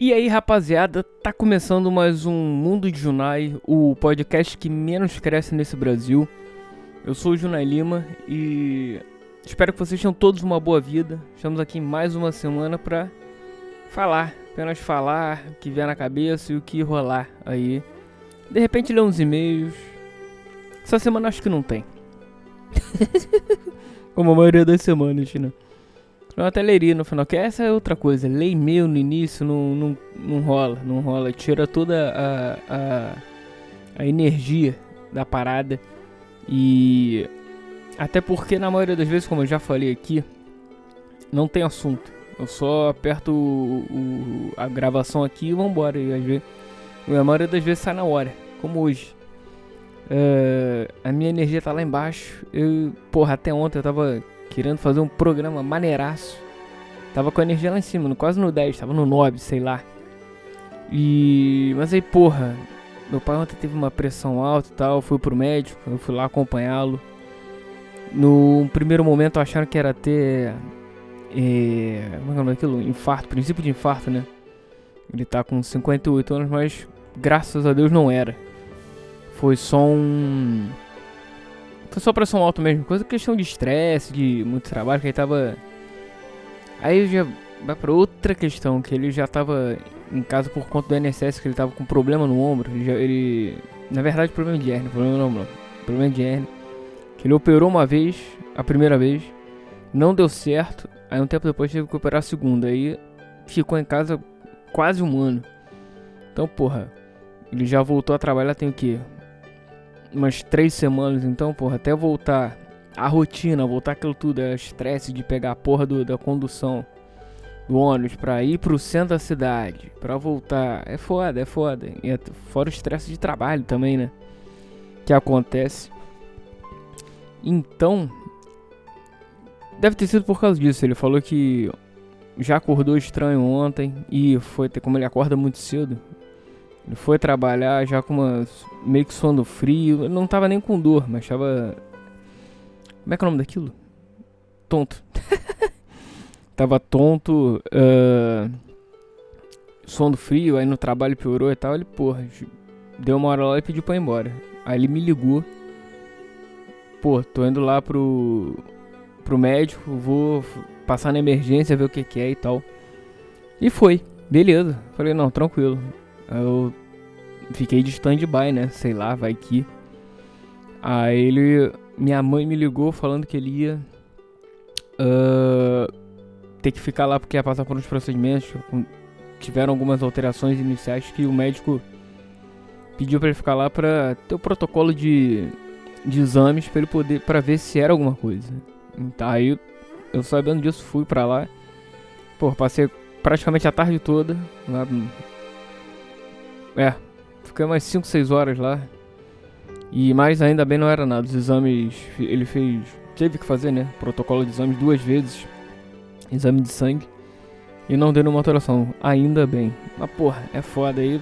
E aí, rapaziada, tá começando mais um Mundo de Junai, o podcast que menos cresce nesse Brasil. Eu sou o Junai Lima e espero que vocês tenham todos uma boa vida. Estamos aqui mais uma semana pra falar, apenas falar o que vier na cabeça e o que rolar aí. De repente ler uns e-mails. Essa semana acho que não tem. Como a maioria das semanas, né? Eu até leria no final, que essa é outra coisa. Ler e-mail no início não, não, não rola, não rola. Tira toda a, a, a energia da parada. E até porque na maioria das vezes, como eu já falei aqui, não tem assunto. Eu só aperto o, o, a gravação aqui e vambora. E às vezes, a maioria das vezes sai na hora, como hoje. Uh, a minha energia tá lá embaixo. Eu, porra, até ontem eu tava querendo fazer um programa maneiraço. Tava com a energia lá em cima, quase no 10, tava no 9, sei lá. E. Mas aí, porra, meu pai ontem teve uma pressão alta e tal, fui pro médico, eu fui lá acompanhá-lo. No primeiro momento acharam que era ter. É, como é que é aquilo? Infarto, princípio de infarto, né? Ele tá com 58 anos, mas graças a Deus não era. Foi só um foi só pressão alta mesmo. Coisa questão de estresse, de muito trabalho, que ele tava. Aí já vai pra outra questão, que ele já tava em casa por conta do NSS, que ele tava com problema no ombro. Ele, já, ele... Na verdade, problema de hernia, problema não, não. Problema de hernia. Que ele operou uma vez, a primeira vez, não deu certo. Aí um tempo depois teve que operar a segunda. Aí ficou em casa quase um ano. Então, porra, ele já voltou a trabalhar tem o que? Umas três semanas, então, porra, até voltar a rotina, voltar aquilo tudo, é estresse de pegar a porra do, da condução do ônibus pra ir pro centro da cidade, pra voltar, é foda, é foda. E é, fora o estresse de trabalho também, né? Que acontece. Então, deve ter sido por causa disso. Ele falou que já acordou estranho ontem e foi ter como ele acorda muito cedo. Ele foi trabalhar já com uma meio que sono frio. Ele não tava nem com dor, mas tava. Como é que é o nome daquilo? Tonto. tava tonto. Uh... Sono frio, aí no trabalho piorou e tal. Ele, porra, deu uma hora lá e pediu pra ir embora. Aí ele me ligou. Pô, tô indo lá pro. pro médico, vou passar na emergência, ver o que, que é e tal. E foi, beleza. Falei, não, tranquilo. Eu fiquei de stand-by, né? Sei lá, vai que. Aí ele. Minha mãe me ligou falando que ele ia. Uh, ter que ficar lá porque ia passar por uns procedimentos. Tiveram algumas alterações iniciais que o médico pediu para ele ficar lá para ter o protocolo de, de exames para ele poder para ver se era alguma coisa. Então aí eu sabendo disso fui para lá. Pô, passei praticamente a tarde toda lá é, fiquei mais 5, 6 horas lá. E mais ainda bem não era nada. Os exames ele fez. Teve que fazer, né? Protocolo de exames duas vezes. Exame de sangue. E não deu nenhuma alteração. Ainda bem. Mas porra, é foda aí.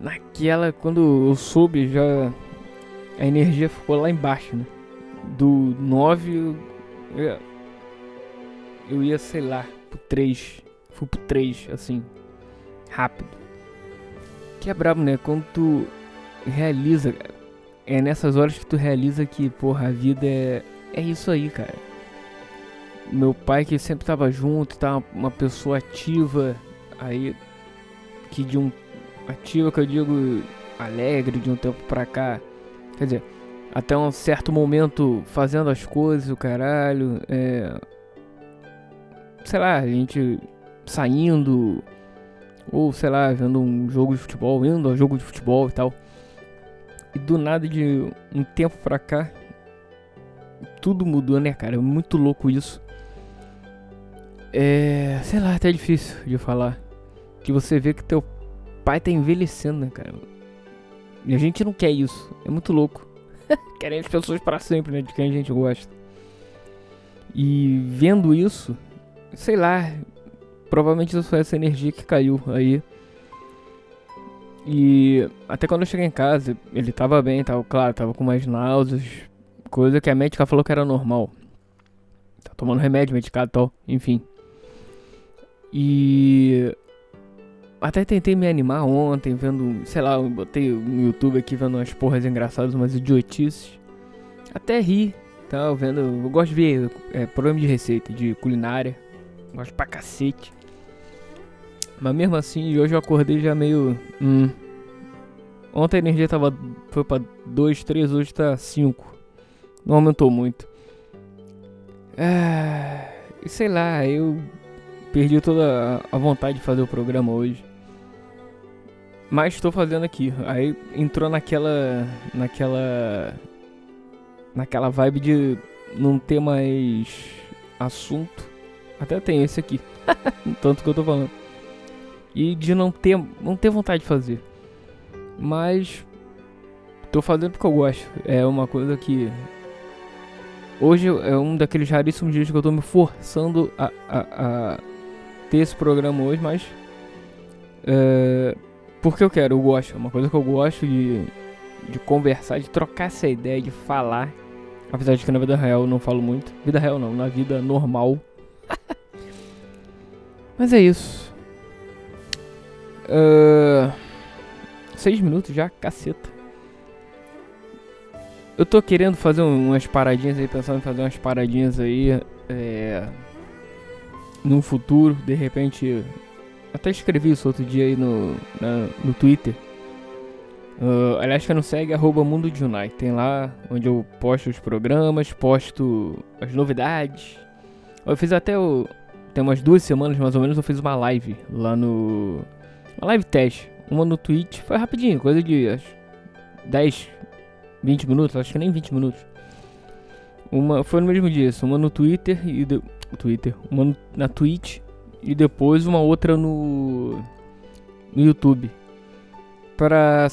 Naquela, quando eu soube, já. A energia ficou lá embaixo, né? Do 9 eu, eu, eu ia, sei lá, pro 3. Fui pro 3, assim. Rápido que é brabo, né? Quando tu realiza. É nessas horas que tu realiza que, porra, a vida é. É isso aí, cara. Meu pai que sempre tava junto, tá uma pessoa ativa, aí. Que de um. Ativa que eu digo alegre de um tempo pra cá. Quer dizer, até um certo momento fazendo as coisas, o caralho. É. Sei lá, a gente saindo ou sei lá, vendo um jogo de futebol, indo a jogo de futebol e tal. E do nada de um tempo pra cá, tudo mudou, né, cara? É muito louco isso. É. Sei lá, até difícil de falar. Que você vê que teu pai tá envelhecendo, né, cara? E a gente não quer isso. É muito louco. Querem as pessoas para sempre, né? De quem a gente gosta. E vendo isso, sei lá, Provavelmente isso foi essa energia que caiu aí. E até quando eu cheguei em casa, ele tava bem, tava, claro, tava com mais náuseas, coisa que a médica falou que era normal. Tá tomando remédio, medicado e tal, enfim. E Até tentei me animar ontem, vendo, sei lá, eu botei no YouTube aqui vendo umas porras engraçadas, umas idiotices. Até ri, tá? Vendo, eu gosto de ver é, programa de receita, de culinária. Gosto pra cacete. Mas mesmo assim, hoje eu acordei já meio. Hum. Ontem a energia tava. Foi pra 2, 3, hoje tá 5. Não aumentou muito. É. E sei lá, eu perdi toda a vontade de fazer o programa hoje. Mas estou fazendo aqui. Aí entrou naquela. naquela. naquela vibe de não ter mais assunto. Até tem esse aqui. Tanto que eu tô falando. E de não ter, não ter vontade de fazer. Mas tô fazendo porque eu gosto. É uma coisa que hoje é um daqueles raríssimos dias que eu tô me forçando a, a, a ter esse programa hoje, mas é, porque eu quero, eu gosto. É uma coisa que eu gosto de, de conversar, de trocar essa ideia, de falar. Apesar de que na vida real eu não falo muito. Vida real não, na vida normal. mas é isso. Uh, seis minutos já, caceta. Eu tô querendo fazer umas paradinhas aí, pensando em fazer umas paradinhas aí. É, no futuro, de repente. Até escrevi isso outro dia aí no, na, no Twitter. Uh, aliás, que não segue, arroba Mundo de Unai. Tem lá onde eu posto os programas, posto as novidades. Eu fiz até o. Tem umas duas semanas mais ou menos, eu fiz uma live lá no uma live teste. Uma no Twitch. Foi rapidinho, coisa de acho, 10, 20 minutos, acho que nem 20 minutos. Uma foi no mesmo dia, uma no Twitter e de, Twitter, uma no, na Twitch e depois uma outra no no YouTube. Para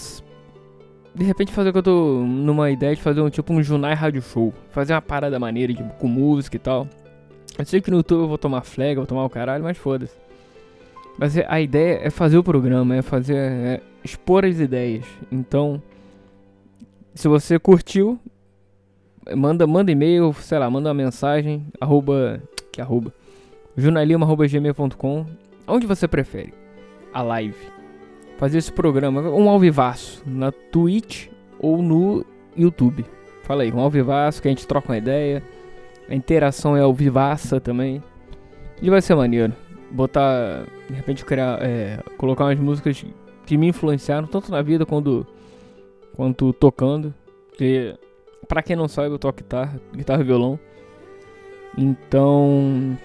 de repente fazer o que eu tô numa ideia de fazer um tipo um Junai Rádio Show, fazer uma parada maneira tipo, com música e tal. Eu sei que no YouTube eu vou tomar flag, vou tomar o caralho, mas foda-se. Mas a ideia é fazer o programa, é fazer. É expor as ideias. Então, se você curtiu, manda, manda e-mail, sei lá, manda uma mensagem, arroba. Que arroba? jornalismo.gmail.com Onde você prefere? A live. Fazer esse programa, um alvivaço, na Twitch ou no YouTube. Fala aí, um alvivaço que a gente troca uma ideia. A interação é alvivaça também. E vai ser maneiro botar, de repente criar, é, colocar umas músicas que me influenciaram tanto na vida quanto, quanto tocando. Que, pra quem não sabe, eu toco guitarra, guitarra e violão. Então,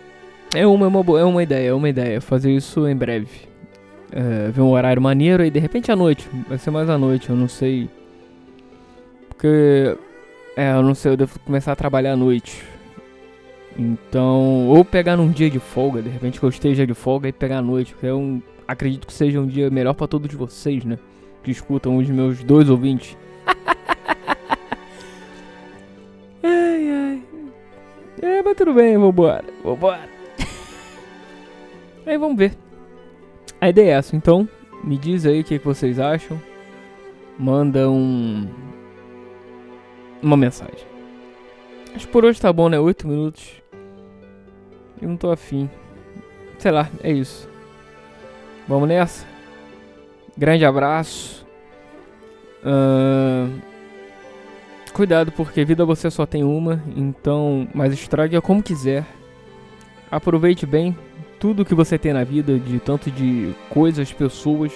é uma, é uma, é uma ideia, é uma ideia, fazer isso em breve. É, ver um horário maneiro e de repente à noite, vai ser mais à noite, eu não sei. Porque, é, eu não sei, eu devo começar a trabalhar à noite. Então, ou pegar num dia de folga, de repente que eu esteja de folga e pegar à noite, porque eu acredito que seja um dia melhor para todos vocês, né? Que escutam os meus dois ouvintes. ai, ai. É, mas tudo bem, vambora, vambora. aí vamos ver. A ideia é essa, então. Me diz aí o que, que vocês acham. Manda um. Uma mensagem. Acho que por hoje tá bom, né? 8 minutos. Eu não tô afim. Sei lá, é isso. Vamos nessa? Grande abraço. Uh... Cuidado, porque vida você só tem uma, então, mas estrague-a como quiser. Aproveite bem tudo que você tem na vida, de tanto de coisas, pessoas,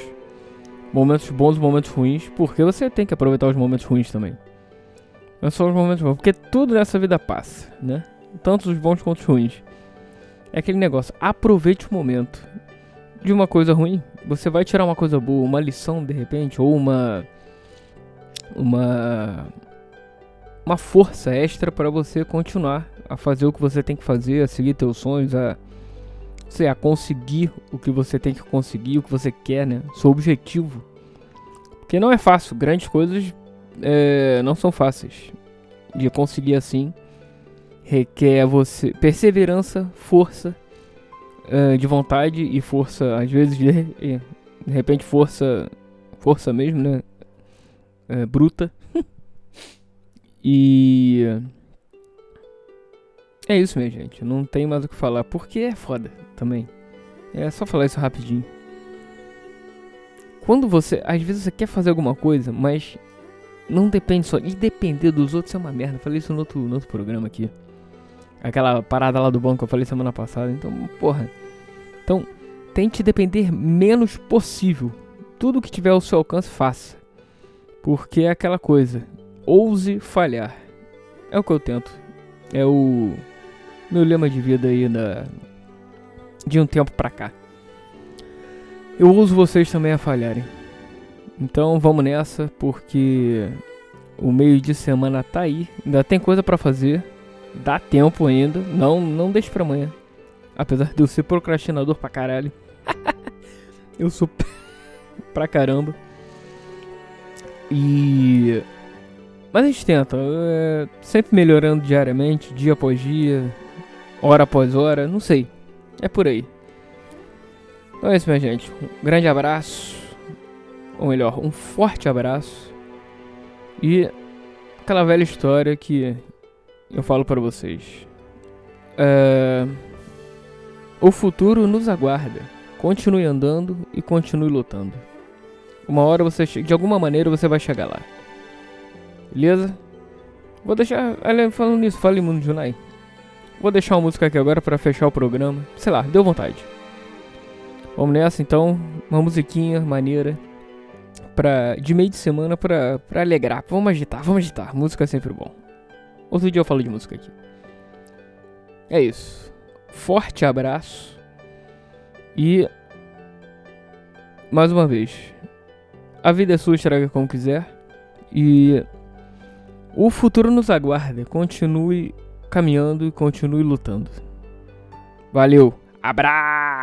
momentos bons momentos ruins, porque você tem que aproveitar os momentos ruins também. Não só os momentos bons, porque tudo nessa vida passa, né? Tanto os bons quanto os ruins. É aquele negócio, aproveite o momento. De uma coisa ruim, você vai tirar uma coisa boa, uma lição de repente, ou uma. Uma. Uma força extra para você continuar a fazer o que você tem que fazer, a seguir teus sonhos, a. Sei, a conseguir o que você tem que conseguir, o que você quer, né? Seu objetivo. Porque não é fácil, grandes coisas é, não são fáceis de conseguir assim requer você perseverança, força uh, de vontade e força, às vezes de, de repente força, força mesmo, né? Uh, bruta. e é isso, minha gente. Não tem mais o que falar, porque é foda também. É só falar isso rapidinho. quando você. Às vezes você quer fazer alguma coisa, mas não depende só. E depender dos outros é uma merda. Falei isso no outro, no outro programa aqui. Aquela parada lá do banco que eu falei semana passada. Então, porra. Então, tente depender menos possível. Tudo que tiver ao seu alcance, faça. Porque é aquela coisa. Ouse falhar. É o que eu tento. É o meu lema de vida aí da de um tempo pra cá. Eu uso vocês também a falharem. Então vamos nessa, porque o meio de semana tá aí. Ainda tem coisa para fazer. Dá tempo ainda. Não, não deixe pra amanhã. Apesar de eu ser procrastinador pra caralho. eu sou pra caramba. E. Mas a gente tenta. É, sempre melhorando diariamente, dia após dia, hora após hora. Não sei. É por aí. Então é isso, minha gente. Um grande abraço. Ou melhor, um forte abraço. E aquela velha história que eu falo para vocês. É... O futuro nos aguarda. Continue andando e continue lutando. Uma hora você de alguma maneira você vai chegar lá. Beleza? Vou deixar, falando nisso, fale Mundo Junai. Vou deixar uma música aqui agora para fechar o programa. Sei lá, deu vontade. Vamos nessa então, uma musiquinha maneira pra, de meio de semana pra, pra alegrar. Vamos agitar, vamos agitar. Música é sempre bom. Outro dia eu falo de música aqui. É isso. Forte abraço. E. Mais uma vez. A vida é sua, estraga como quiser. E. O futuro nos aguarda. Continue caminhando e continue lutando. Valeu. Abra!